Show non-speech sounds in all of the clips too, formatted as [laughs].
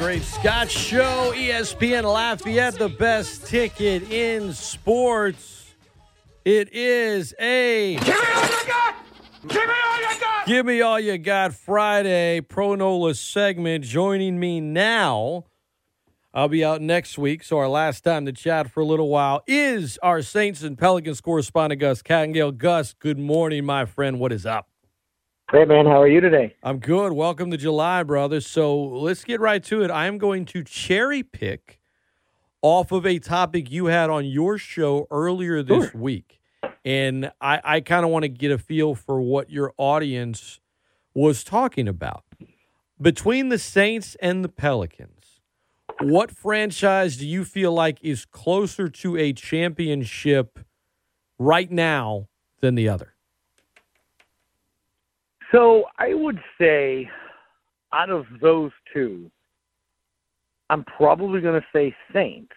Great Scott Show, ESPN Lafayette, the best ticket in sports. It is a Give me all you got! Give me all you got! Give Me All You Got Friday Pro Nola segment. Joining me now, I'll be out next week, so our last time to chat for a little while is our Saints and Pelicans correspondent, Gus Kattengell. Gus, good morning, my friend. What is up? Hey, man, how are you today? I'm good. Welcome to July, brother. So let's get right to it. I am going to cherry pick off of a topic you had on your show earlier this Sure. week. And I, I kind of want to get a feel for what your audience was talking about. Between the Saints and the Pelicans, what franchise do you feel like is closer to a championship right now than the other? So I would say, out of those two, I'm probably going to say Saints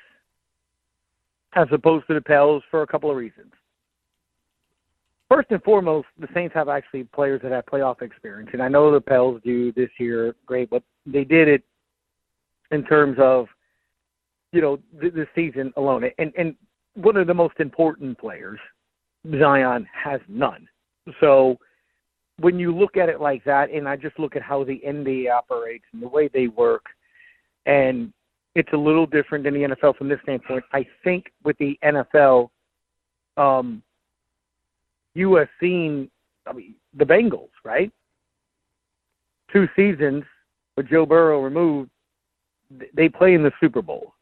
as opposed to the Pels for a couple of reasons. First and foremost, the Saints have actually players that have playoff experience, and I know the Pels do this year great, but they did it in terms of, you know, the, the season alone. And and one of the most important players, Zion, has none. So when you look at it like that, and I just look at how the NBA operates and the way they work, and it's a little different than the NFL from this standpoint. I think with the NFL, um, you have seen, I mean, the Bengals, right? Two seasons with Joe Burrow removed, they play in the Super Bowl.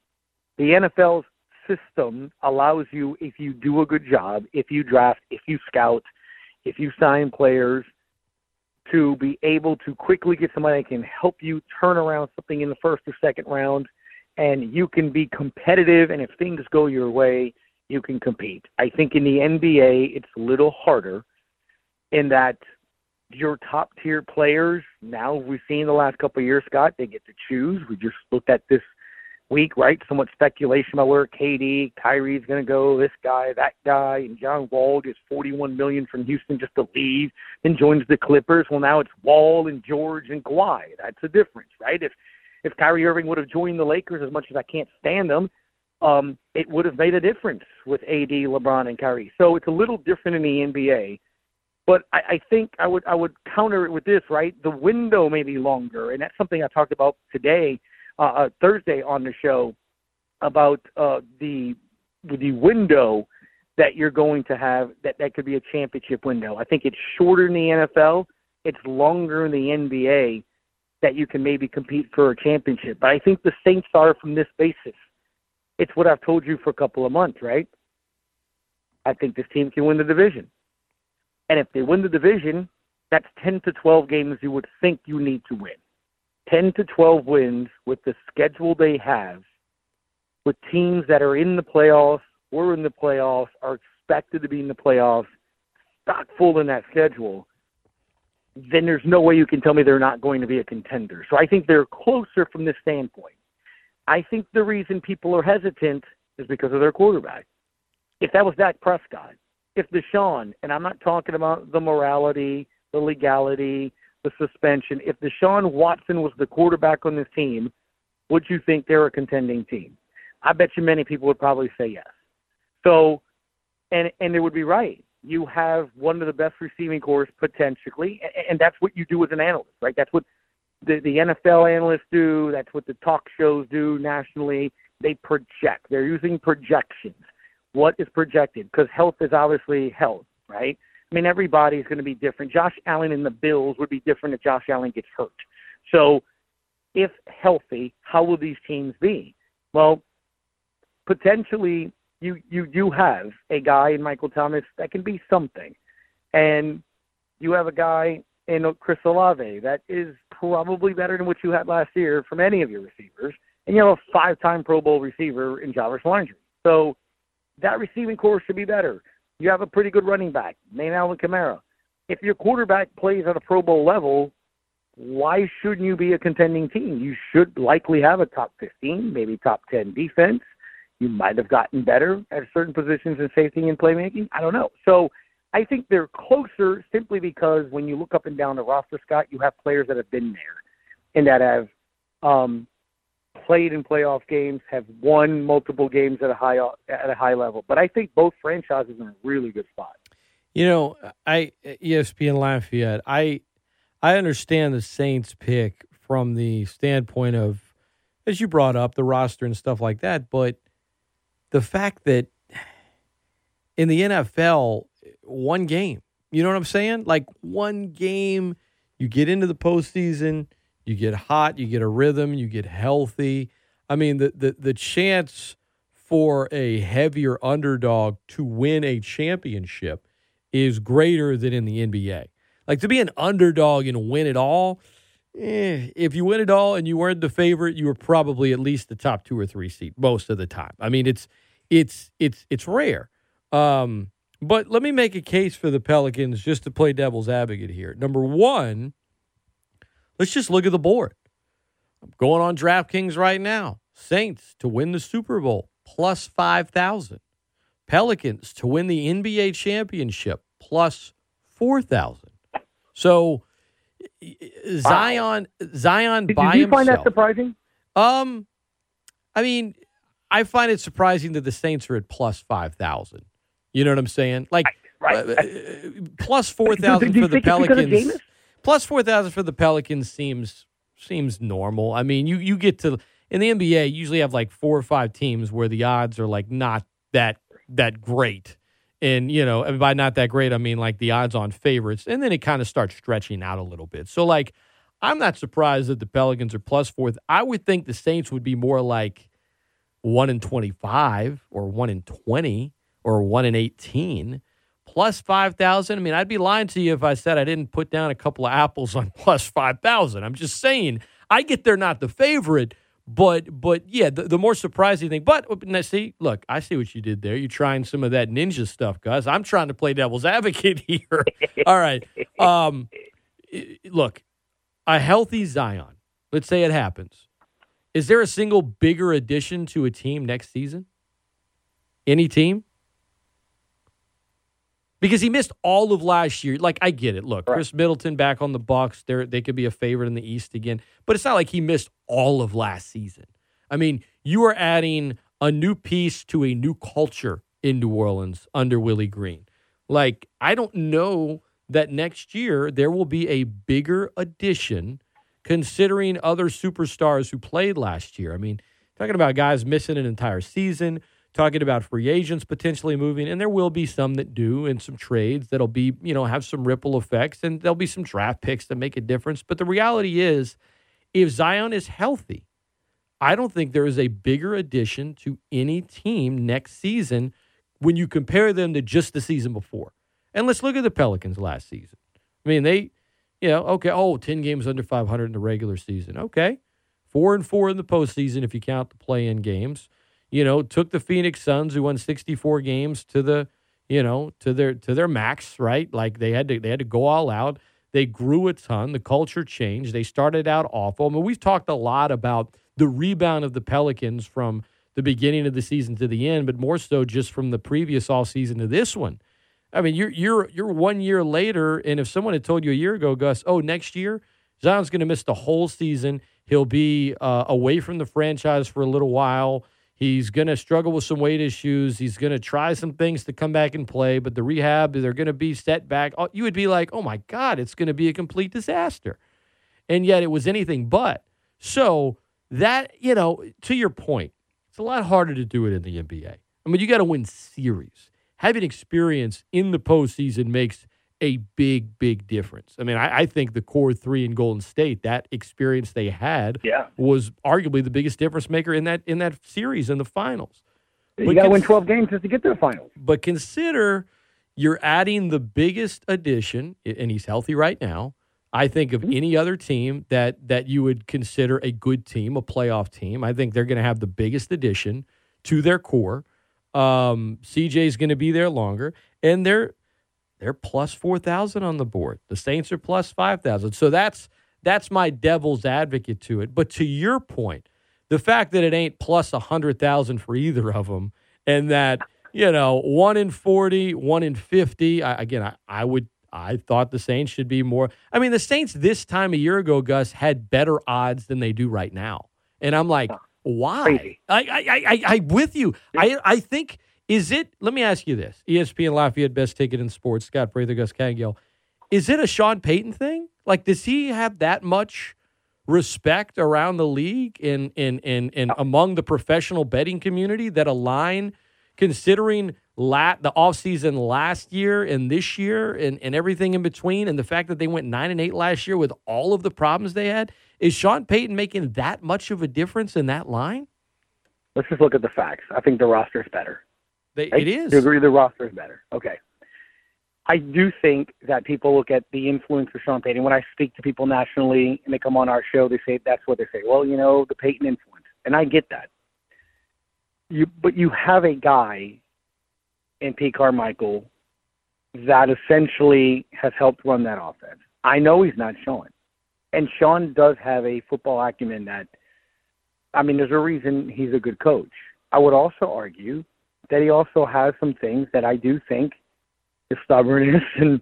The NFL's system allows you, if you do a good job, if you draft, if you scout, if you sign players, to be able to quickly get somebody that can help you turn around something in the first or second round, and you can be competitive. And if things go your way, you can compete. I think in the NBA, it's a little harder in that your top tier players now we've seen the last couple of years, Scott, they get to choose. We just looked at this week, right? Somewhat speculation about where KD, Kyrie's going to go, this guy, that guy, and John Wall gets 41 million from Houston just to leave, then joins the Clippers. Well, now it's Wall and George and Kawhi. That's the difference, right? If if Kyrie Irving would have joined the Lakers, as much as I can't stand them, um, it would have made a difference with AD, LeBron, and Kyrie. So it's a little different in the NBA. But I, I think I would I would counter it with this, right? The window may be longer, and that's something I talked about today, uh, uh, Thursday on the show, about uh, the the window that you're going to have that that could be a championship window. I think it's shorter in the NFL. It's longer in the NBA that you can maybe compete for a championship. But I think the Saints are from this basis. It's what I've told you for a couple of months, right? I think this team can win the division. And if they win the division, that's 10 to 12 games you would think you need to win. 10 to 12 wins with the schedule they have, with teams that are in the playoffs, were in the playoffs, are expected to be in the playoffs, stock full in that schedule, then there's no way you can tell me they're not going to be a contender. So I think they're closer from this standpoint. I think the reason people are hesitant is because of their quarterback. If that was Dak Prescott, if Deshaun, and I'm not talking about the morality, the legality, the suspension, if Deshaun Watson was the quarterback on this team, would you think they're a contending team? I bet you many people would probably say yes. So, and and they would be right. You have one of the best receiving cores potentially, and, and that's what you do as an analyst, right? That's what the the NFL analysts do. That's what the talk shows do nationally. They project. They're using projections. What is projected? Because health is obviously health, right? I mean, everybody's going to be different. Josh Allen and the Bills would be different if Josh Allen gets hurt. So, if healthy, how will these teams be? Well, potentially you you do have a guy in Michael Thomas that can be something, and you have a guy in Chris Olave that is probably better than what you had last year from any of your receivers, and you have a five-time Pro Bowl receiver in Jarvis Landry. So that receiving core should be better. You have a pretty good running back, named Alvin Kamara. If your quarterback plays at a Pro Bowl level, why shouldn't you be a contending team? You should likely have a top 15, maybe top 10 defense. You might have gotten better at certain positions in safety and playmaking. I don't know. So I think they're closer simply because when you look up and down the roster, Scott, you have players that have been there and that have um, played in playoff games, have won multiple games at a high at a high level. But I think both franchises are in a really good spot. You know, I ESPN Lafayette. I I understand the Saints pick from the standpoint of, as you brought up, the roster and stuff like that. But the fact that in the NFL, one game, you know what I'm saying? Like one game, you get into the postseason, you get hot, you get a rhythm, you get healthy. I mean, the the the chance for a heavier underdog to win a championship is greater than in the NBA. Like to be an underdog and win it all, eh, if you win it all and you weren't the favorite, you were probably at least the top two or three seed most of the time. I mean, it's it's it's it's rare. Um, but let me make a case for the Pelicans just to play devil's advocate here. Number one, let's just look at the board. I'm going on DraftKings right now. Saints to win the Super Bowl plus 5,000. Pelicans to win the NBA championship plus 4,000. So Zion Zion Did, by did you himself. find that surprising? Um I mean, I find it surprising that the Saints are at plus 5,000. You know what I'm saying? Like Right. uh, uh, plus 4,000 [laughs] for the think it's because of Pelicans. Plus 4,000 for the Pelicans seems seems normal. I mean, you you get to in the NBA, you usually have like four or five teams where the odds are like not that that great. And, you know, and by not that great, I mean like the odds on favorites. And then it kind of starts stretching out a little bit. So, like, I'm not surprised that the Pelicans are plus fourth. I would think the Saints would be more like one in 25 or one in 20 or one in 18 plus 5,000. I mean, I'd be lying to you if I said I didn't put down a couple of apples on [laughs] plus 5,000. I'm just saying, I get they're not the favorite, but but yeah, the, the more surprising thing. But see, look, I see what you did there. You're trying some of that ninja stuff, guys. I'm trying to play devil's advocate [laughs] here. All right. Um, look, a healthy Zion. Let's say it happens. Is there a single bigger addition to a team next season? Any team? Because he missed all of last year. Like I get it. Look, Right. Khris Middleton back on the Bucks. They they could be a favorite in the East again, but it's not like he missed all of last season. I mean, you are adding a new piece to a new culture in New Orleans under Willie Green. Like I don't know that next year there will be a bigger addition considering other superstars who played last year. I mean, talking about guys missing an entire season, talking about free agents potentially moving, and there will be some that do and some trades that'll be, you know, have some ripple effects and there'll be some draft picks that make a difference. But the reality is, if Zion is healthy, I don't think there is a bigger addition to any team next season when you compare them to just the season before. And let's look at the Pelicans last season. I mean, they, you know, okay, oh, 10 games under 500 in the regular season. Okay. Four and four in the postseason if you count the play in games. You know, took the Phoenix Suns who won 64 games to the, you know, to their to their max, right? Like they had to they had to go all out. They grew a ton. The culture changed. They started out awful. I mean, we've talked a lot about the rebound of the Pelicans from the beginning of the season to the end, but more so just from the previous all season to this one. I mean, you're you're you're one year later, and if someone had told you a year ago, Gus, oh, next year Zion's going to miss the whole season. He'll be uh, away from the franchise for a little while. He's going to struggle with some weight issues. He's going to try some things to come back and play, but the rehab, they're going to be set back. Oh, You would be like, oh my God, it's going to be a complete disaster. And yet it was anything but. So that, you know, to your point, it's a lot harder to do it in the NBA. I mean, you got to win series. Having experience in the postseason makes a big, big difference. I mean, I, I think the core three in Golden State, that experience they had, Yeah. was arguably the biggest difference maker in that in that series in the finals. You But got to win 12 games just to get to the finals. But consider you're adding the biggest addition, and he's healthy right now. I think of any other team that that you would consider a good team, a playoff team. I think they're going to have the biggest addition to their core. Um, CJ's going to be there longer, and they're they're plus four thousand on the board. The Saints are plus five thousand. So that's that's my devil's advocate to it. But to your point, the fact that it ain't plus a hundred thousand for either of them, and that you know one in 40, one in fifty. I, again, I, I would. I thought the Saints should be more. I mean, the Saints this time a year ago, Gus, had better odds than they do right now. And I'm like, Why? I, I, I, I, I with you. I, I think is it. Let me ask you this: ESPN Lafayette, best ticket in sports. Scott Prather, Gus Kattengell. Is it a Sean Payton thing? Like, does he have that much respect around the league and and and and among the professional betting community that a line, considering lat the offseason last year and this year and, and everything in between, and the fact that they went nine and eight last year with all of the problems they had, is Sean Payton making that much of a difference in that line? Let's just look at the facts. I think the roster is better. They, Right? it is. You agree the roster is better. Okay. I do think that people look at the influence of Sean Payton. When I speak to people nationally and they come on our show, they say that's what they say. Well, you know, the Payton influence. And I get that. You but you have a guy in Pete Carmichael that essentially has helped run that offense. I know he's not Sean. And Sean does have a football acumen that I mean, there's a reason he's a good coach. I would also argue that he also has some things that I do think is stubbornness [laughs] and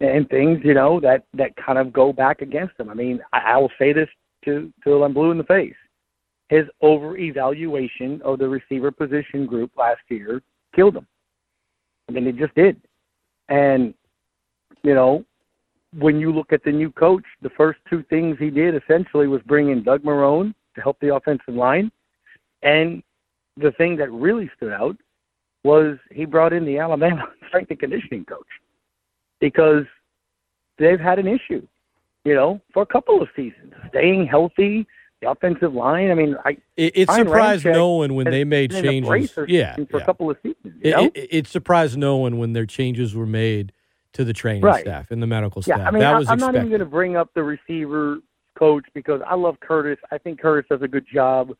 and things, you know, that that kind of go back against him. I mean, I, I will say this to till I'm blue in the face. His over evaluation of the receiver position group last year killed him. I mean, it just did. And you know, when you look at the new coach, the first two things he did essentially was bring in Doug Marrone to help the offensive line, and the thing that really stood out was he brought in the Alabama [laughs] strength and conditioning coach because they've had an issue, you know, for a couple of seasons, staying healthy, the offensive line. I mean, I It, it surprised Ramczyk no one when they made been in a brace changes. Yeah, for yeah. a couple of seasons. You It, know? it, it surprised no one when their changes were made to the training Right. staff and the medical Yeah, staff. I mean, that I, was I'm not even going to bring up the receiver coach because I love Curtis. I think Curtis does a good job.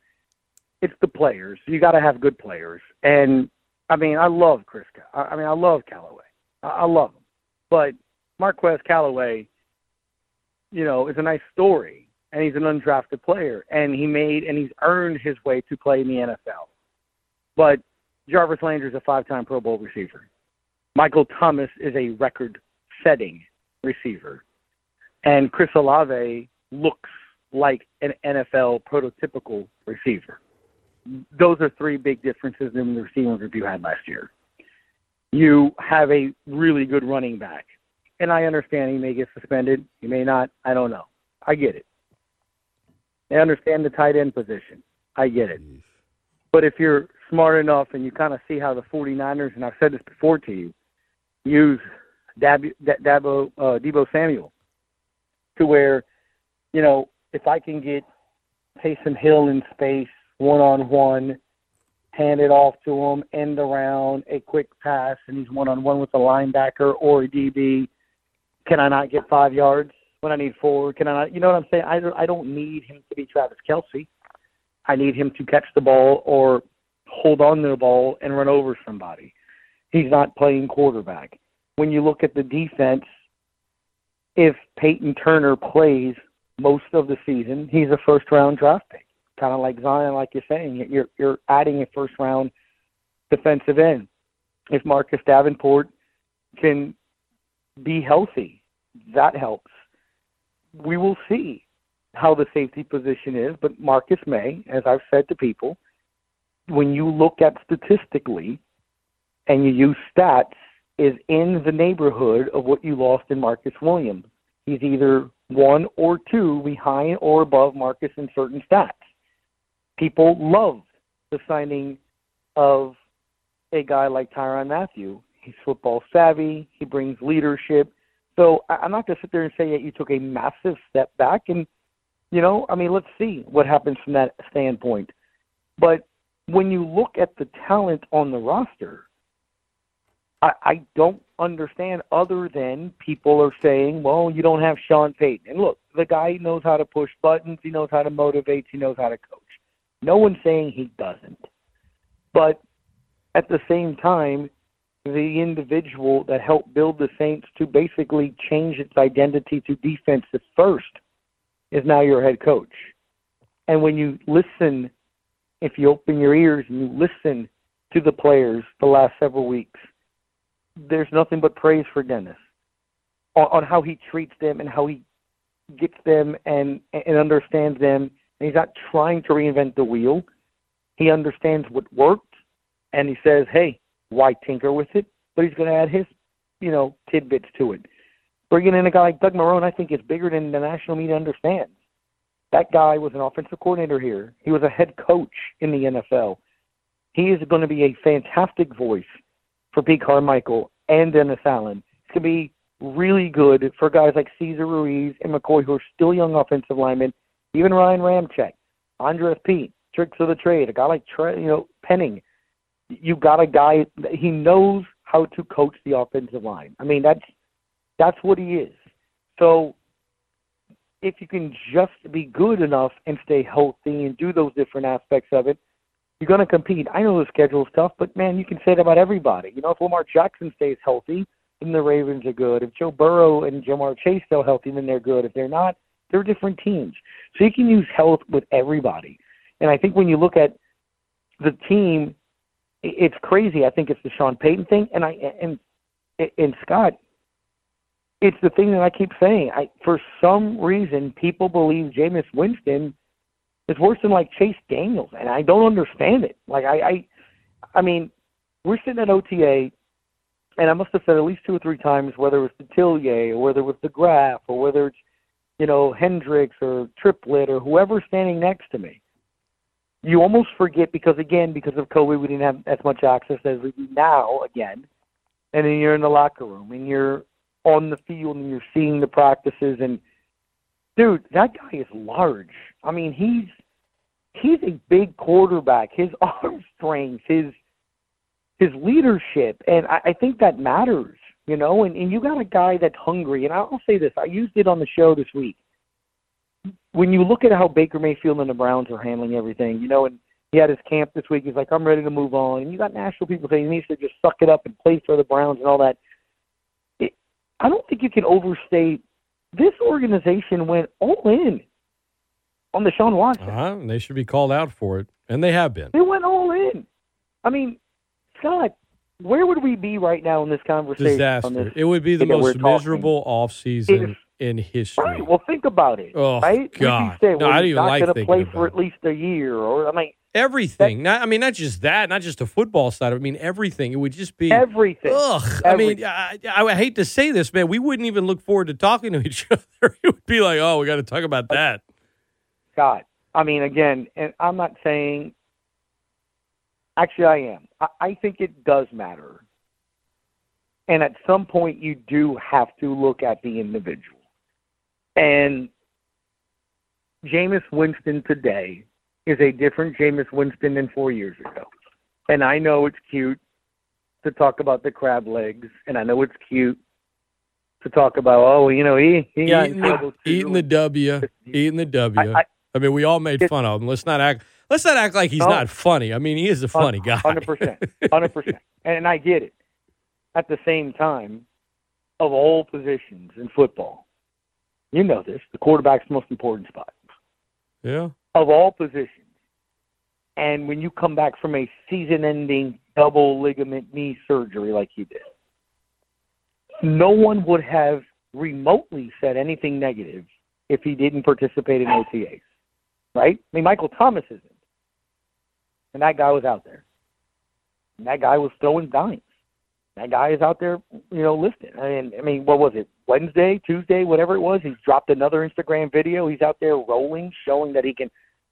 It's the players. You got to have good players. And I mean, I love Chris. I mean, I love Callaway. I, I love him. But Marquez Callaway, you know, is a nice story, and he's an undrafted player, and he made and he's earned his way to play in the NFL. But Jarvis Landry is a five-time Pro Bowl receiver. Michael Thomas is a record-setting receiver, and Chris Olave looks like an NFL prototypical receiver. Those are three big differences in the receiving group you had last year. You have a really good running back, and I understand he may get suspended, he may not. I don't know. I get it. I understand the tight end position. I get it. But if you're smart enough and you kind of see how the 49ers, and I've said this before to you, use Dab, Dabo, uh, Debo Samuel to where, you know, if I can get Taysom Hill in space one on one, hand it off to him, end around, a quick pass, and he's one on one with a linebacker or a DB, can I not get five yards when I need four? Can I not? You know what I'm saying? I don't, I don't need him to be Travis Kelce. I need him to catch the ball or hold on to the ball and run over somebody. He's not playing quarterback. When you look at the defense, if Peyton Turner plays most of the season, he's a first round draft pick. Kind of like Zion, like you're saying, you're you're adding a first round defensive end. If Marcus Davenport can be healthy, that helps. We will see how the safety position is, but Marcus Maye, as I've said to people, when you look at statistically and you use stats, is in the neighborhood of what you lost in Marcus Williams. He's either one or two behind or above Marcus in certain stats. People love the signing of a guy like Tyrann Mathieu. He's football savvy. He brings leadership. So I'm not going to sit there and say that you took a massive step back. And, you know, I mean, let's see what happens from that standpoint. But when you look at the talent on the roster, I, I don't understand other than people are saying, well, you don't have Sean Payton. And look, the guy knows how to push buttons. He knows how to motivate. He knows how to coach. No one's saying he doesn't. But at the same time, the individual that helped build the Saints to basically change its identity to defensive first is now your head coach. And when you listen, if you open your ears and you listen to the players the last several weeks, there's nothing but praise for Dennis on, on how he treats them and how he gets them and and understands them. He's not trying to reinvent the wheel. He understands what worked, and he says, "Hey, why tinker with it?" But he's going to add his, you know, tidbits to it. Bringing in a guy like Doug Marrone, I think, is bigger than the national media understands. That guy was an offensive coordinator here. He was a head coach in the NFL. He is going to be a fantastic voice for Pete Carmichael and Dennis Allen. It's going to be really good for guys like Cesar Ruiz and McCoy, who are still young offensive linemen. Even Ryan Ramczyk, Andrus Peat, tricks of the trade. A guy like Tre- you know Penning. You got a guy. He knows how to coach the offensive line. I mean, that's that's what he is. So if you can just be good enough and stay healthy and do those different aspects of it, you're going to compete. I know the schedule's tough, but man, you can say that about everybody. You know, if Lamar Jackson stays healthy, then the Ravens are good. If Joe Burrow and Ja'Marr Chase stay healthy, then they're good. If they're not, they're different teams. So you can use health with everybody. And I think when you look at the team, it's crazy. I think it's the Sean Payton thing, and I and and Scott, it's the thing that I keep saying. I for some reason people believe Jameis Winston is worse than like Chase Daniels, and I don't understand it. Like I, I, I mean, we're sitting at OTA, and I must have said at least two or three times whether it was Detillier or whether it was DeGraff or whether it's you know Hendricks or Triplett or whoever's standing next to me. You almost forget because again, because of COVID, we didn't have as much access as we do now again. And then you're in the locker room and you're on the field and you're seeing the practices and dude, that guy is large. I mean, he's he's a big quarterback. His [laughs] arm strength, his his leadership, and I, I think that matters. You know, and, and you got a guy that's hungry. And I'll say this: I used it on the show this week. When you look at how Baker Mayfield and the Browns are handling everything, you know, and he had his camp this week. He's like, I'm ready to move on. And you got national people saying he needs to just suck it up and play for the Browns and all that. I don't think you can overstate. This organization went all in on Deshaun Watson. Uh-huh. They should be called out for it, and they have been. They went all in. I mean, Scott, where would we be right now in this conversation? Disaster. This it would be the most miserable offseason in history. Right. Well, think about it. Oh right? God! Say, no, I don't even not like going to play for at least a year, or I mean, everything. Not, I mean, not just that, not just the football side. I mean, everything. It would just be everything. Ugh. I mean, I, I hate to say this, man. We wouldn't even look forward to talking to [laughs] each other. It would be like, oh, we got to talk about that. God. I mean, again, and I'm not saying. Actually, I am. I, I think it does matter. And at some point, you do have to look at the individual. And Jameis Winston today is a different Jameis Winston than four years ago. And I know it's cute to talk about the crab legs, and I know it's cute to talk about, oh, you know, he, he got eating the, eating the W, [laughs] eating the W. I, I, I mean, we all made fun of him. Let's not act. Let's not act like he's No. not funny. I mean, he is a funny guy. Hundred percent, [laughs] hundred percent, and I get it. At the same time, of all positions in football, you know this: the quarterback's the most important spot Yeah. of all positions. And when you come back from a season-ending double ligament knee surgery like he did, no one would have remotely said anything negative if he didn't participate in OTAs, right? I mean, Michael Thomas isn't, and that guy was out there. And that guy was throwing dimes. That guy is out there, you know, lifting. I mean, I mean, what was it? Wednesday, Tuesday, whatever it was. He's dropped another Instagram video. He's out there rolling, showing that he can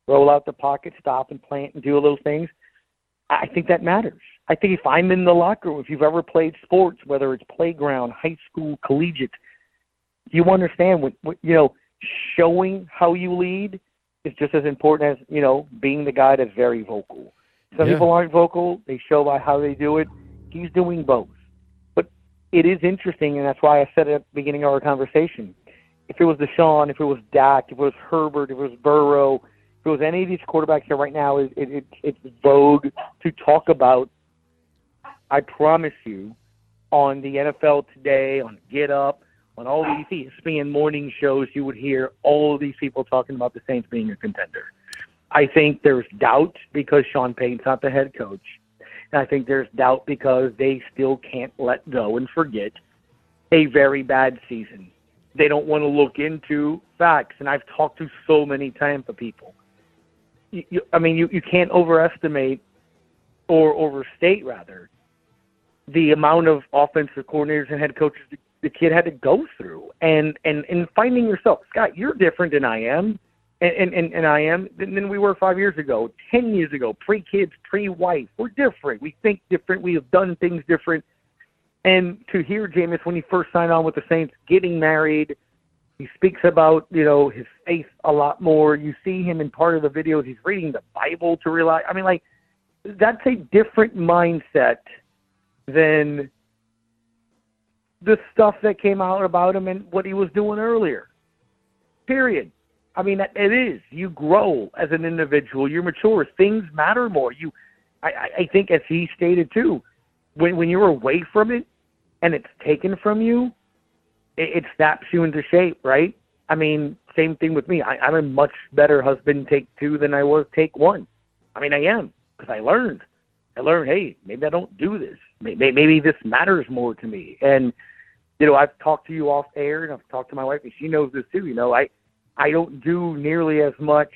roll out the pocket, stop and plant, and do those things. I think that matters. I think if I'm in the locker room, if you've ever played sports, whether it's playground, high school, collegiate, you understand what, what you know. Showing how you lead is just as important as you know being the guy that's very vocal. Some Yeah. people aren't vocal; they show by how they do it. He's doing both, but it is interesting, and that's why I said at the beginning of our conversation. If it was Deshaun, if it was Dak, if it was Herbert, if it was Burrow, if it was any of these quarterbacks here right now, it, it, it, it's vogue to talk about. I promise you, on the NFL Today, on Get Up, on all these ESPN morning shows, you would hear all these people talking about the Saints being a contender. I think there's doubt because Sean Payton's not the head coach. And I think there's doubt because they still can't let go and forget a very bad season. They don't want to look into facts. And I've talked to so many Tampa people. you, you, I mean, you, you can't overestimate or overstate rather the amount of offensive coordinators and head coaches the, kid had to go through, and and and finding yourself. Scott, you're different than I am, and and and I am than, we were five years ago, ten years ago, pre kids, pre wife. We're different. We think different. We have done things different. And to hear Jameis when he first signed on with the Saints, getting married, he speaks about you know his faith a lot more. You see him in part of the videos. He's reading the Bible to realize. I mean, like that's a different mindset than the stuff that came out about him and what he was doing earlier. Period. I mean, it is. You grow as an individual. You mature. Things matter more. You, I, I think, as he stated too, when when you're away from it and it's taken from you, it, it snaps you into shape, right? I mean, same thing with me. I, I'm a much better husband take two than I was take one. I mean, I am because I learned. I learned, hey, maybe I don't do this. Maybe, maybe this matters more to me. And you know, I've talked to you off air, and I've talked to my wife, and she knows this too. You know, I I don't do nearly as much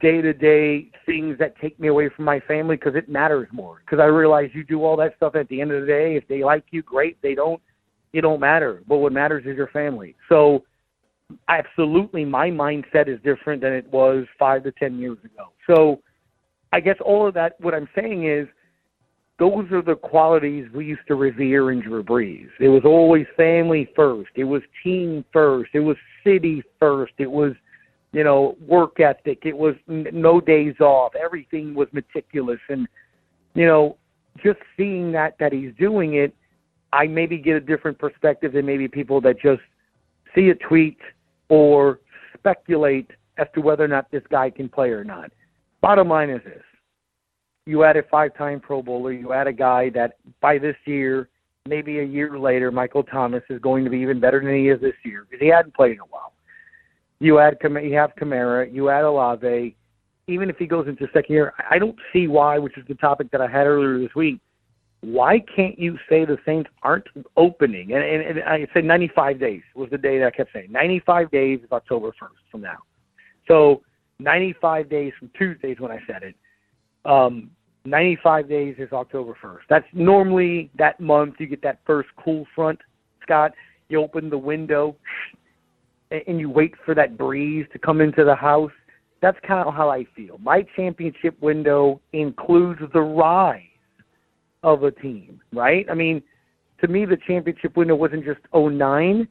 day to day things that take me away from my family because it matters more. Because I realize you do all that stuff at the end of the day. If they like you, great. They don't, it don't matter. But what matters is your family. So, absolutely, my mindset is different than it was five to ten years ago. So, I guess all of that. What I'm saying is those are the qualities we used to revere in Drew Brees. It was always family first. It was team first. It was city first. It was, you know, work ethic. It was no days off. Everything was meticulous. And, you know, just seeing that, that he's doing it, I maybe get a different perspective than maybe people that just see a tweet or speculate as to whether or not this guy can play or not. Bottom line is this you add a five-time Pro Bowler. You add a guy that by this year, maybe a year later, Michael Thomas is going to be even better than he is this year because he hadn't played in a while. You add you have Kamara, you add Olave. Even if he goes into second year, I don't see why, which is the topic that I had earlier this week. Why can't you say the Saints aren't opening? And, and, and I said 95 days was the day that I kept saying. 95 days is October 1st from now. So 95 days from Tuesdays when I said it um, 95 days is October 1st. That's normally that month you get that first cool front, Scott. You open the window [sniffs] and you wait for that breeze to come into the house. That's kind of how I feel. My championship window includes the rise of a team, right? I mean, to me, the championship window wasn't just 09.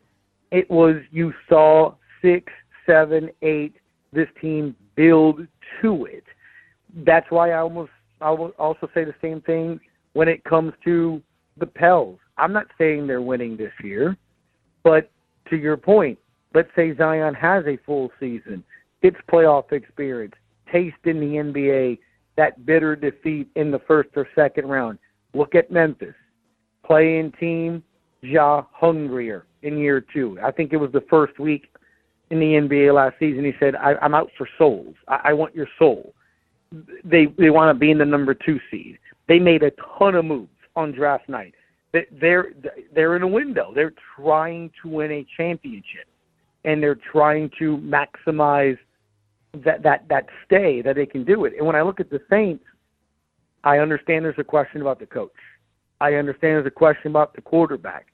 It was you saw six, seven, eight, this team build to it that's why I almost I will also say the same thing when it comes to the Pels. I'm not saying they're winning this year, but to your point, let's say Zion has a full season, it's playoff experience, taste in the NBA, that bitter defeat in the first or second round. Look at Memphis, playing team, Ja hungrier in year two. I think it was the first week in the NBA last season. He said, I, "I'm out for souls. I, I want your soul." They they want to be in the number two seed. They made a ton of moves on draft night. They're they're in a window. They're trying to win a championship, and they're trying to maximize that that that stay that they can do it. And when I look at the Saints, I understand there's a question about the coach. I understand there's a question about the quarterback.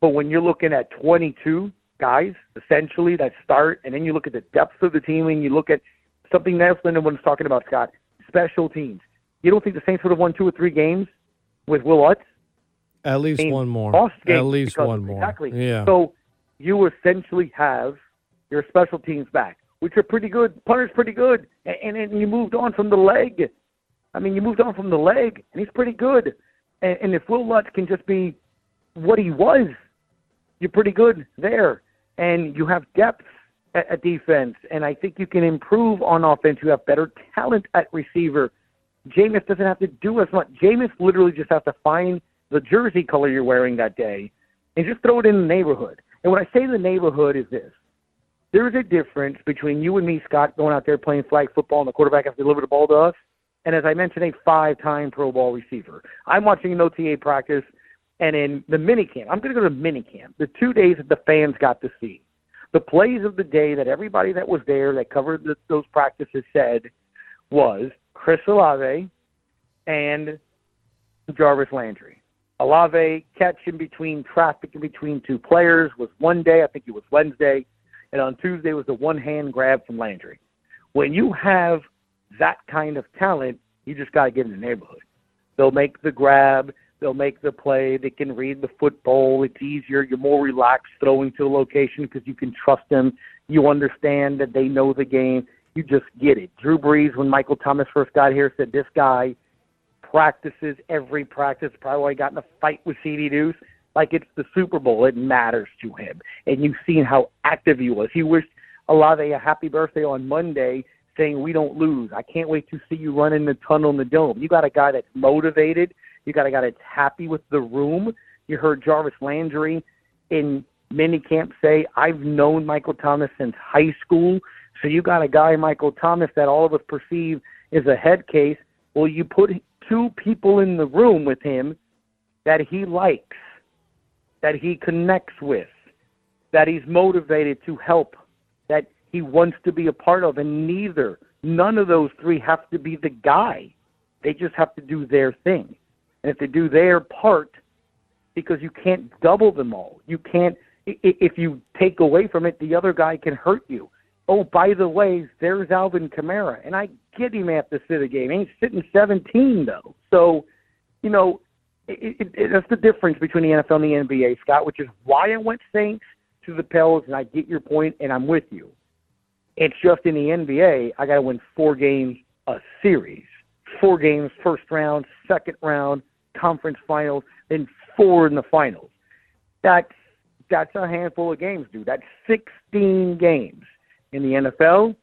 But when you're looking at 22 guys essentially that start, and then you look at the depth of the team, and you look at something else Lyndon was talking about, Scott. Special teams. You don't think the Saints would have won two or three games with Will Lutz? At least one more. At least one more. Exactly. Yeah. So you essentially have your special teams back, which are pretty good. Punter's pretty good, and, and, you moved on from the leg. I mean, you moved on from the leg, and he's pretty good. And, and if Will Lutz can just be what he was, you're pretty good there. And you have depth at, defense, and I think you can improve on offense. You have better talent at receiver. Jameis doesn't have to do as much. Jameis literally just has to find the jersey color you're wearing that day and just throw it in the neighborhood. And when I say the neighborhood is this. There's a difference between you and me, Scott, going out there playing flag football and the quarterback has to deliver the ball to us, and as I mentioned, a five-time Pro Bowl receiver. I'm watching an OTA practice, and in the minicamp, I'm going to go to minicamp, the two days that the fans got to see The plays of the day that everybody that was there that covered the, those practices said was Chris Olave and Jarvis Landry. Olave catch in between traffic in between two players was one day, I think it was Wednesday, and on Tuesday was the one hand grab from Landry. When you have that kind of talent, you just got to get in the neighborhood. They'll make the grab, they'll make the play, they can read the football. It's easier, you're more relaxed throwing to a location because you can trust them. You understand that they know the game. You just get it. Drew Brees, when Michael Thomas first got here, said this guy practices every practice. Probably got in a fight with CD Deuce. Like it's the Super Bowl. It matters to him. And you've seen how active he was. He wished Olave a happy birthday on Monday saying we don't lose. I can't wait to see you run in the tunnel in the dome. You got a guy that's motivated. You got a guy that's happy with the room. You heard Jarvis Landry in minicamp say, I've known Michael Thomas since high school. So you got a guy, Michael Thomas, that all of us perceive is a head case. Well, you put two people in the room with him that he likes, that he connects with, that he's motivated to help, that he wants to be a part of, and neither, none of those three have to be the guy. They just have to do their thing. And if they do their part, because you can't double them all, you can't. If you take away from it, the other guy can hurt you. Oh, by the way, there's Alvin Kamara, and I get him at the City game. He's sitting 17 though, so you know it, it, it, that's the difference between the NFL and the NBA, Scott. Which is why I went Saints to the Pels, and I get your point, and I'm with you. It's just in the NBA, I got to win four games a series, four games first round, second round, conference finals, then four in the finals. That's that's a handful of games, dude. That's 16 games in the NFL.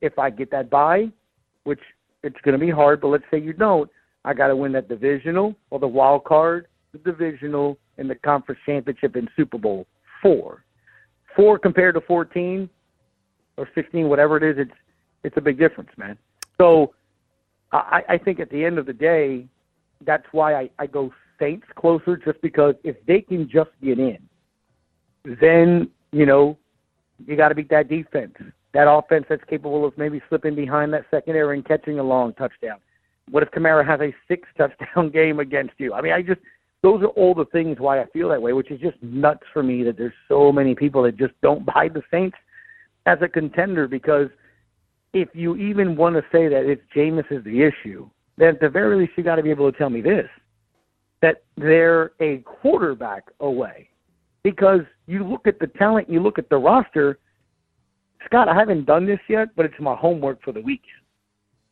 If I get that bye, which it's going to be hard, but let's say you don't, I got to win that divisional or the wild card, the divisional, and the conference championship in Super Bowl four. Four compared to 14 or 16, whatever it is, it's it's a big difference, man. So I, I think at the end of the day, that's why I, I go Saints closer, just because if they can just get in, then you know you got to beat that defense, that offense that's capable of maybe slipping behind that secondary and catching a long touchdown. What if Kamara has a six [laughs] touchdown game against you? I mean, I just those are all the things why I feel that way, which is just nuts for me that there's so many people that just don't [laughs] buy the Saints as a contender because if you even want to say that it's Jameis is the issue, at the very least you got to be able to tell me this that they're a quarterback away because you look at the talent, you look at the roster. Scott, I haven't done this yet, but it's my homework for the week.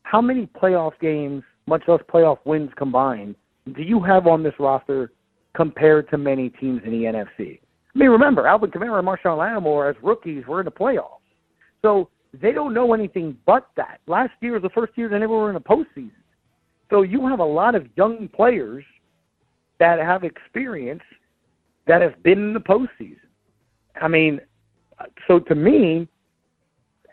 How many playoff games, much less playoff wins combined, do you have on this roster compared to many teams in the NFC? I mean, remember, Alvin Kamara and Marshon Lattimore as rookies were in the playoffs. So they don't know anything but that. Last year was the first year they never were in a postseason. So you have a lot of young players that have experience that have been in the postseason. I mean, so to me,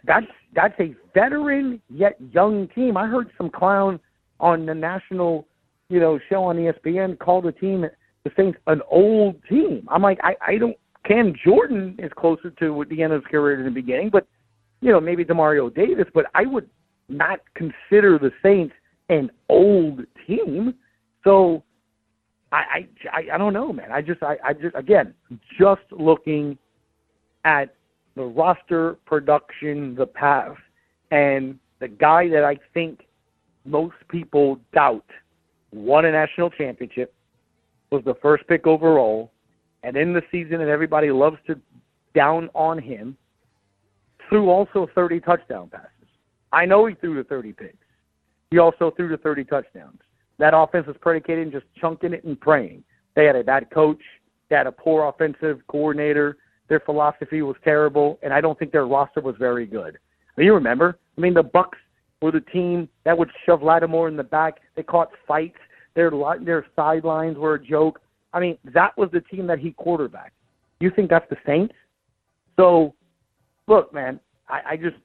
that's that's a veteran yet young team. I heard some clown on the national, you know, show on ESPN call the team the Saints an old team. I'm like, I, I don't. Cam Jordan is closer to the end of his career than the beginning, but you know, maybe Demario Davis. But I would not consider the Saints an old team. So I, I, I don't know, man. I just, I, I just, again, just looking at the roster production, the path, and the guy that I think most people doubt won a national championship, was the first pick overall, and in the season, and everybody loves to down on him, threw also 30 touchdown passes. I know he threw the 30 picks. He also threw the 30 touchdowns. That offense was predicated in just chunking it and praying. They had a bad coach. They had a poor offensive coordinator. Their philosophy was terrible, and I don't think their roster was very good. I mean, you remember? I mean, the Bucks were the team that would shove Lattimore in the back. They caught fights. Their their sidelines were a joke. I mean, that was the team that he quarterbacked. You think that's the Saints? So, look, man, I, I just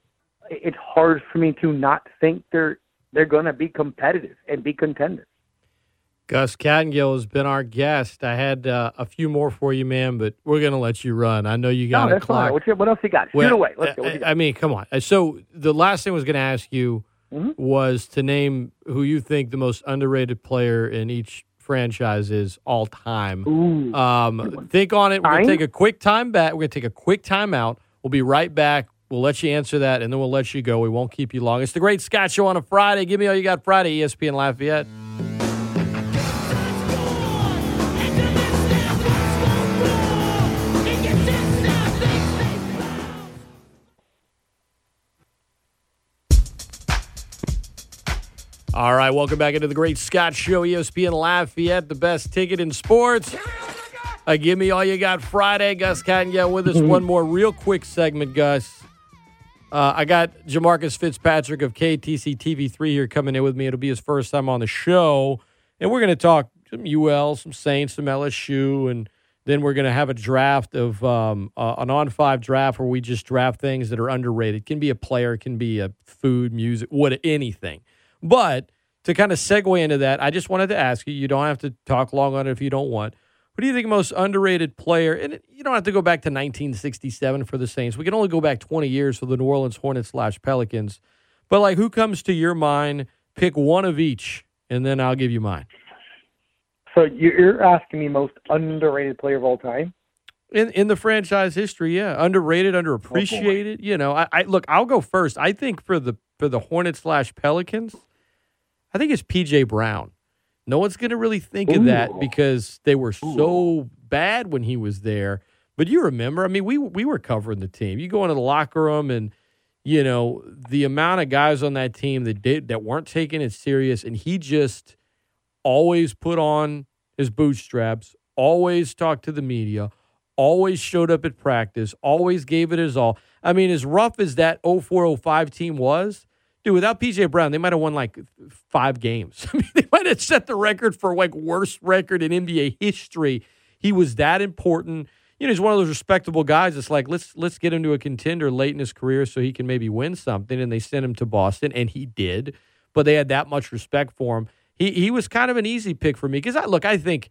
it's hard for me to not think they're they're going to be competitive and be contenders. Gus Kattengell has been our guest. I had uh, a few more for you, man, but we're going to let you run. I know you got no, a clock. What, you, what, else you got? Shoot well, away. Let's go. I mean, come on. So the last thing I was going to ask you mm-hmm. was to name who you think the most underrated player in each franchise is all time. Ooh, um, think on it. We're going to take a quick time back. We're going to take a quick time out. We'll be right back. We'll let you answer that, and then we'll let you go. We won't keep you long. It's the Great Scott Show on a Friday. Give me all you got Friday, ESPN Lafayette. All right, welcome back into the Great Scott Show, ESPN Lafayette, the best ticket in sports. Uh, give me all you got Friday. Gus Kattengell with us. [laughs] One more real quick segment, Gus. Uh, I got Jamarcus Fitzpatrick of KATC TV3 here coming in with me. It'll be his first time on the show. And we're going to talk some UL, some Saints, some LSU, and then we're going to have a draft of um, uh, an on five draft where we just draft things that are underrated. It can be a player, it can be a food, music, what anything. But to kind of segue into that, I just wanted to ask you. You don't have to talk long on it if you don't want. Who do you think most underrated player? And you don't have to go back to 1967 for the Saints. We can only go back 20 years for the New Orleans Hornets slash Pelicans. But like, who comes to your mind? Pick one of each, and then I'll give you mine. So you're asking me most underrated player of all time? In in the franchise history, yeah, underrated, underappreciated. Oh you know, I, I look. I'll go first. I think for the for the Hornets slash Pelicans, I think it's PJ Brown. No one's going to really think Ooh. of that because they were so bad when he was there. But you remember, I mean, we we were covering the team. You go into the locker room and you know the amount of guys on that team that did that weren't taking it serious, and he just always put on his bootstraps, always talked to the media, always showed up at practice, always gave it his all. I mean, as rough as that 0405 team was, dude, without PJ Brown, they might have won like five games. [laughs] I mean, they might have set the record for like worst record in NBA history. He was that important. You know, he's one of those respectable guys. It's like let's let's get him to a contender late in his career so he can maybe win something. And they sent him to Boston, and he did. But they had that much respect for him. He he was kind of an easy pick for me because I look, I think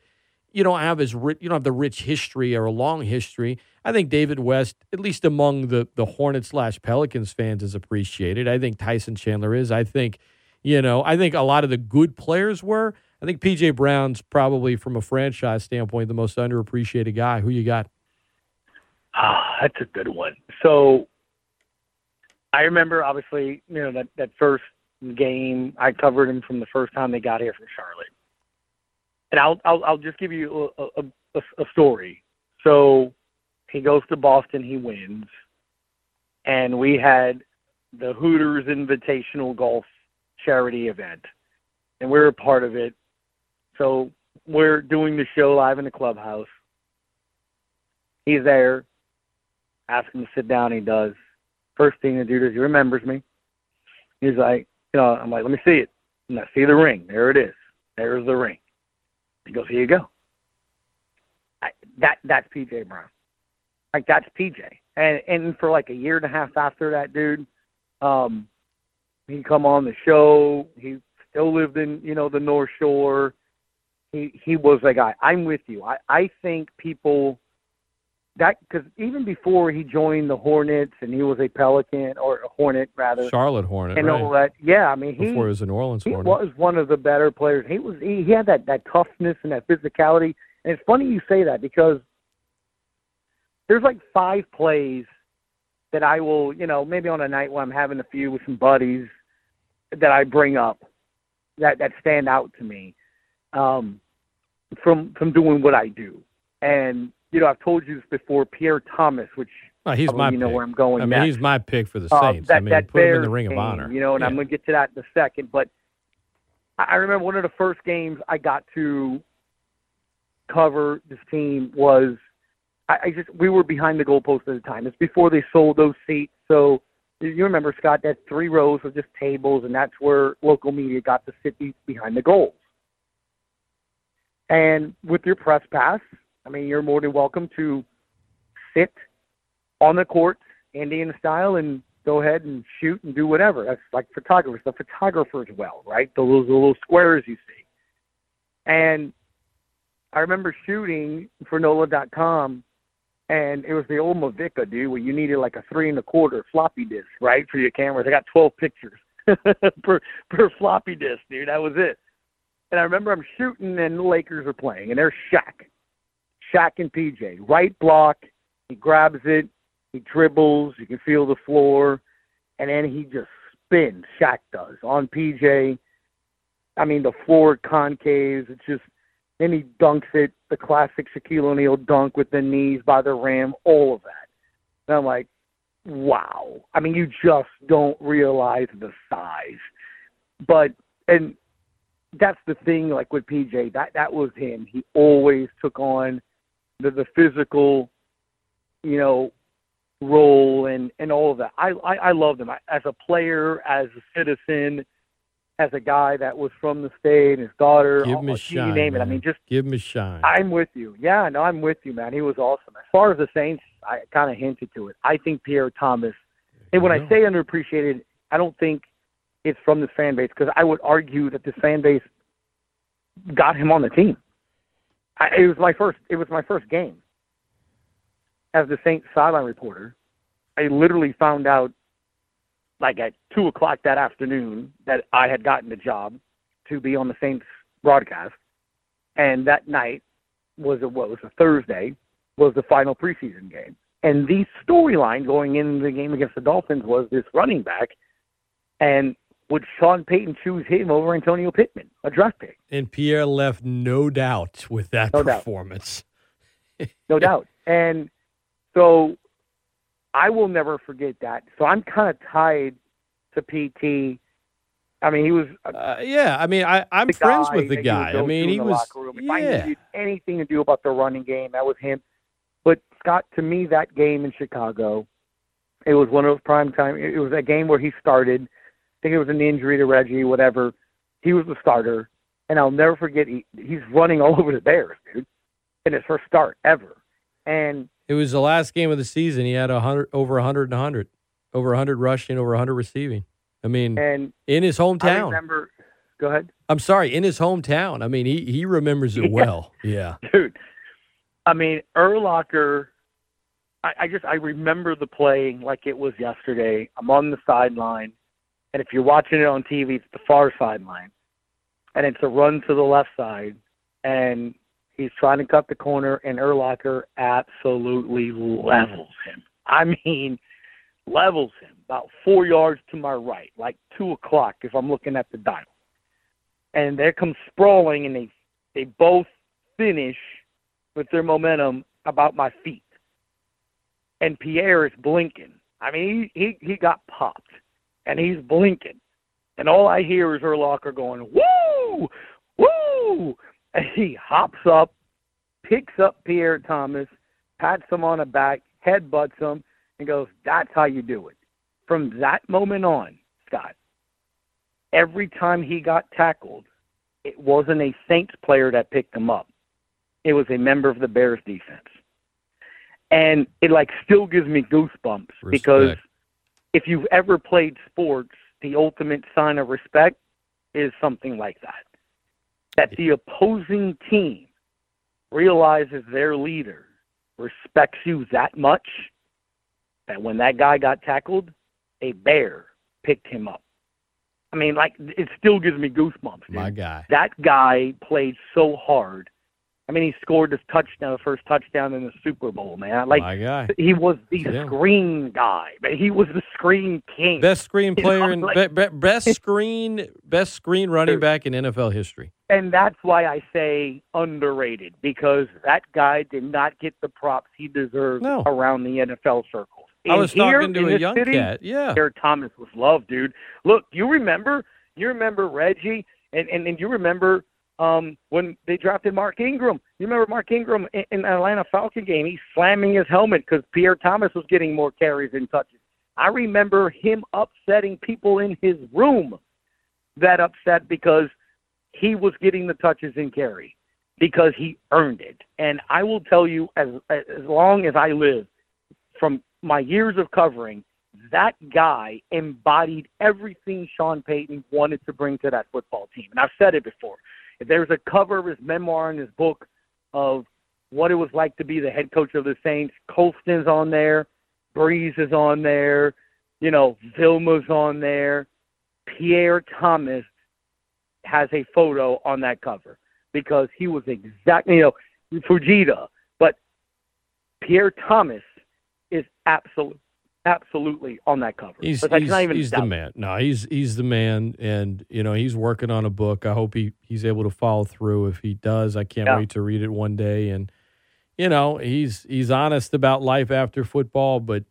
you don't have as you don't have the rich history or a long history. I think David West, at least among the the Hornets slash Pelicans fans, is appreciated. I think Tyson Chandler is. I think, you know, I think a lot of the good players were. I think PJ Brown's probably, from a franchise standpoint, the most underappreciated guy. Who you got? Ah, that's a good one. So, I remember obviously, you know, that that first game. I covered him from the first time they got here from Charlotte, and I'll I'll, I'll just give you a, a, a, a story. So he goes to Boston, he wins. And we had the Hooters Invitational Golf charity event. And we we're a part of it. So we're doing the show live in the clubhouse. He's there. Ask him to sit down. He does. First thing the dude is he remembers me. He's like, you know, I'm like, let me see it. And I see the ring. There it is. There's the ring. He goes, here you go. I, that that's PJ Brown. Like that's PJ. And and for like a year and a half after that, dude, um, he come on the show. He still lived in you know the North Shore. He he was a guy. I'm with you. I I think people that because even before he joined the Hornets and he was a Pelican or a Hornet rather, Charlotte Hornet, and right. all that. Yeah, I mean he before he was a New Orleans he Hornet. was one of the better players. He was he, he had that that toughness and that physicality. And it's funny you say that because there's like five plays that I will, you know, maybe on a night when I'm having a few with some buddies that I bring up that that stand out to me um, from from doing what I do. And you know, I've told you this before. Pierre Thomas, which well, he's my you know pick. where I'm going. I mean, next. he's my pick for the uh, Saints. that, I mean, put him in the Ring of Honor. You know, and yeah. I'm going to get to that in a second. But I, I remember one of the first games I got to cover this team was I, I just we were behind the goalpost at the time. It's before they sold those seats, so you remember Scott that three rows of just tables, and that's where local media got to sit behind the goals. And with your press pass, I mean, you're more than welcome to sit on the court, Indian style, and go ahead and shoot and do whatever. That's like photographers. The photographers well, right? Those, those little squares you see. And I remember shooting for NOLA.com, and it was the old Mavica, dude, where you needed like a three and a quarter floppy disk, right, for your cameras. I got 12 pictures [laughs] per per floppy disk, dude. That was it. And I remember I'm shooting, and the Lakers are playing, and there's Shaq, Shaq and PJ, right block. He grabs it, he dribbles, you can feel the floor, and then he just spins. Shaq does on PJ. I mean, the floor concaves. It's just then he dunks it, the classic Shaquille O'Neal dunk with the knees by the rim, all of that. And I'm like, wow. I mean, you just don't realize the size. But and that's the thing, like with PJ, that that was him. He always took on the the physical, you know, role and and all of that. I I, I loved him I, as a player, as a citizen, as a guy that was from the state, his daughter, Give him a shine. you name it. I mean, just give him a shine. I'm with you. Yeah, no, I'm with you, man. He was awesome. As far as the Saints, I kind of hinted to it. I think Pierre Thomas, and when I go. say underappreciated, I don't think it's from the fan base because I would argue that the fan base got him on the team. I, it was my first. It was my first game as the Saints sideline reporter. I literally found out, like at two o'clock that afternoon, that I had gotten the job to be on the Saints broadcast, and that night was a what was a Thursday was the final preseason game. And the storyline going into the game against the Dolphins was this running back, and would Sean Payton choose him over Antonio Pittman, a draft pick? and Pierre left no doubt with that No doubt. performance. [laughs] no doubt. And so I will never forget that. So I'm kind of tied to PT. I mean, he was a Uh, yeah, I mean, I, I'm friends with the that you would guy. I mean, he was. locker room. If I Yeah, needed anything to do about the running game, that was him. But Scott, to me, that game in Chicago, it was one of those prime time. It was a game where he started. I think it was an injury to Reggie, whatever. He was the starter, and I'll never forget. He, he's running all [laughs] over the Bears, dude, in his first start ever. And it was the last game of the season. He had a hundred over a hundred and a hundred, over a hundred rushing, over a hundred receiving. I mean, and in his hometown. I remember. Go ahead. I'm sorry, in his hometown. I mean, he he remembers it [laughs] Yeah. well. Yeah. dude. I mean, Urlacher. I, I just I remember the play like it was yesterday. I'm on the sideline, and if you're watching it on TV, it's the far sideline, and it's a run to the left side, and he's trying to cut the corner, and Urlacher absolutely levels him. I mean, levels him about four yards to my right, like two o'clock if I'm looking at the dial. And there comes sprawling, and they they both finish with their momentum about my feet. And Pierre is blinking. I mean, he he, he got popped, and he's blinking, and all I hear is Urlacher going, "Woo, woo!" And he hops up, picks up Pierre Thomas, pats him on the back, headbutts him, and goes, "That's how you do it." From that moment on, Scott, every time he got tackled, it wasn't a Saints player that picked him up it was a member of the Bears defense. And it like still gives me goosebumps because Respect. If you've ever played sports, the ultimate sign of respect is something like that. That the opposing team realizes their leader respects you that much that when that guy got tackled, a bear picked him up. I mean, like it still gives me goosebumps. Dude My guy. that guy played so hard. I mean, he scored his touchdown, the first touchdown in the Super Bowl, man. Like My guy. he was the Yeah. screen guy. He was the screen king. Best screen [laughs] You know, player like- be, be- best screen best screen running back in NFL history. and that's why I say underrated because that guy did not get the props he deserved No. around the NFL circles. I was here talking to a young city, cat. Yeah. Eric Thomas was loved, dude. Look, you remember, you remember Reggie, and and, and you remember um, when they drafted Mark Ingram. You remember Mark Ingram in, in Atlanta Falcon game? He's slamming his helmet because Pierre Thomas was getting more carries and touches. I remember him upsetting people in his room that upset because he was getting the touches and carry because he earned it. And I will tell you, as as long as I live, from my years of covering, that guy embodied everything Sean Payton wanted to bring to that football team. And I've said it before. There's a cover of his memoir in his book of what it was like to be the head coach of the Saints, Colston's on there, Brees is on there, you know, Vilma's on there. Pierre Thomas has a photo on that cover because he was exactly, you know, Fujita, but Pierre Thomas is absolute, absolutely on that cover. He's, that's he's, even he's the man. No, he's he's the man, and you know he's working on a book. I hope he he's able to follow through. If he does, I can't Yeah. wait to read it one day. And you know he's he's honest about life after football, but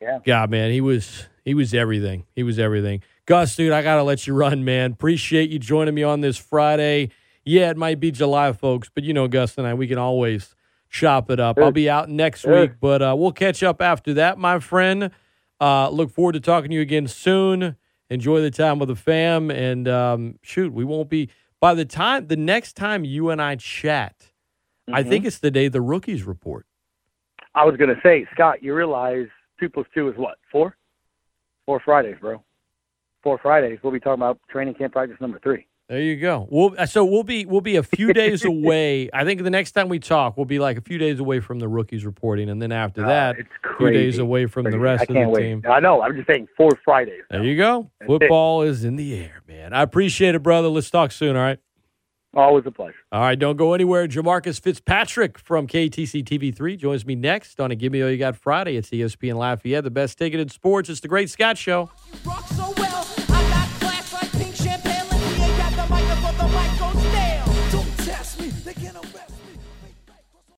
Yeah. God, man, he was he was everything. He was everything. Gus, dude, I gotta let you run, man. Appreciate you joining me on this Friday. Yeah, it might be July, folks, but you know, Gus and I, we can always chop it up. I'll be out next week, but uh, we'll catch up after that, my friend. Uh, look forward to talking to you again soon. Enjoy the time with the fam, and um, shoot, we won't be by the time the next time you and I chat. I Mhm. think it's the day the rookies report. I was going to say, Scott, you realize two plus two is what? Four? Four Fridays, bro. Four Fridays. We'll be talking about training camp practice number three. There you go. We'll, so we'll be we'll be a few days [laughs] away. I think the next time we talk, we'll be like a few days away from the rookies reporting, and then after Uh, that, it's a few days away from the rest I of the wait. team. I know. I'm just saying four Fridays. There you go. That's. Football is in the air, man. I appreciate it, brother. Let's talk soon. All right. Always a pleasure. All right. Don't go anywhere. Jamarcus Fitzpatrick from KATC TV3 joins me next on a Give Me All You Got Friday. It's ESPN Lafayette, the best ticket in sports. It's the Great Scott Show. rock so well.